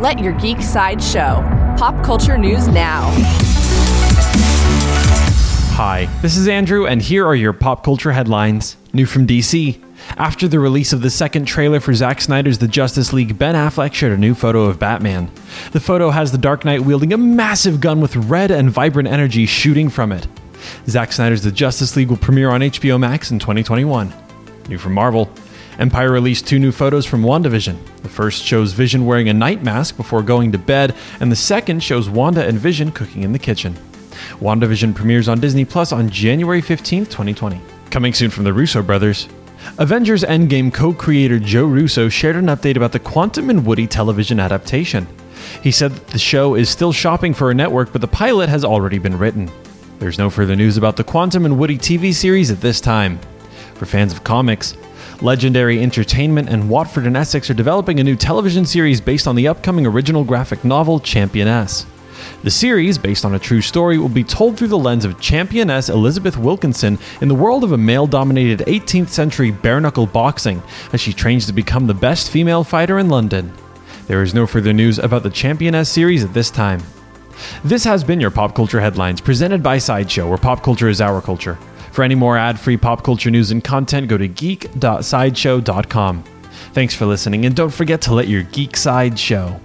Let your geek side show. Pop culture news now. Hi, this is Andrew, and here are your pop culture headlines. New from DC. After the release of the second trailer for Zack Snyder's The Justice League, Ben Affleck shared a new photo of Batman. The photo has the Dark Knight wielding a massive gun with red and vibrant energy shooting from it. Zack Snyder's The Justice League will premiere on HBO Max in 2021. New from Marvel. Empire released two new photos from WandaVision. The first shows Vision wearing a night mask before going to bed, and the second shows Wanda and Vision cooking in the kitchen. WandaVision premieres on Disney Plus on January 15, 2020. Coming soon from the Russo brothers. Avengers Endgame co creator Joe Russo shared an update about the Quantum and Woody television adaptation. He said that the show is still shopping for a network, but the pilot has already been written. There's no further news about the Quantum and Woody TV series at this time. For fans of comics, Legendary Entertainment and Watford and Essex are developing a new television series based on the upcoming original graphic novel Championess. The series, based on a true story, will be told through the lens of championess Elizabeth Wilkinson in the world of a male dominated 18th century bare knuckle boxing as she trains to become the best female fighter in London. There is no further news about the Championess series at this time. This has been your Pop Culture Headlines, presented by Sideshow, where pop culture is our culture. For any more ad free pop culture news and content, go to geek.sideshow.com. Thanks for listening, and don't forget to let your geek side show.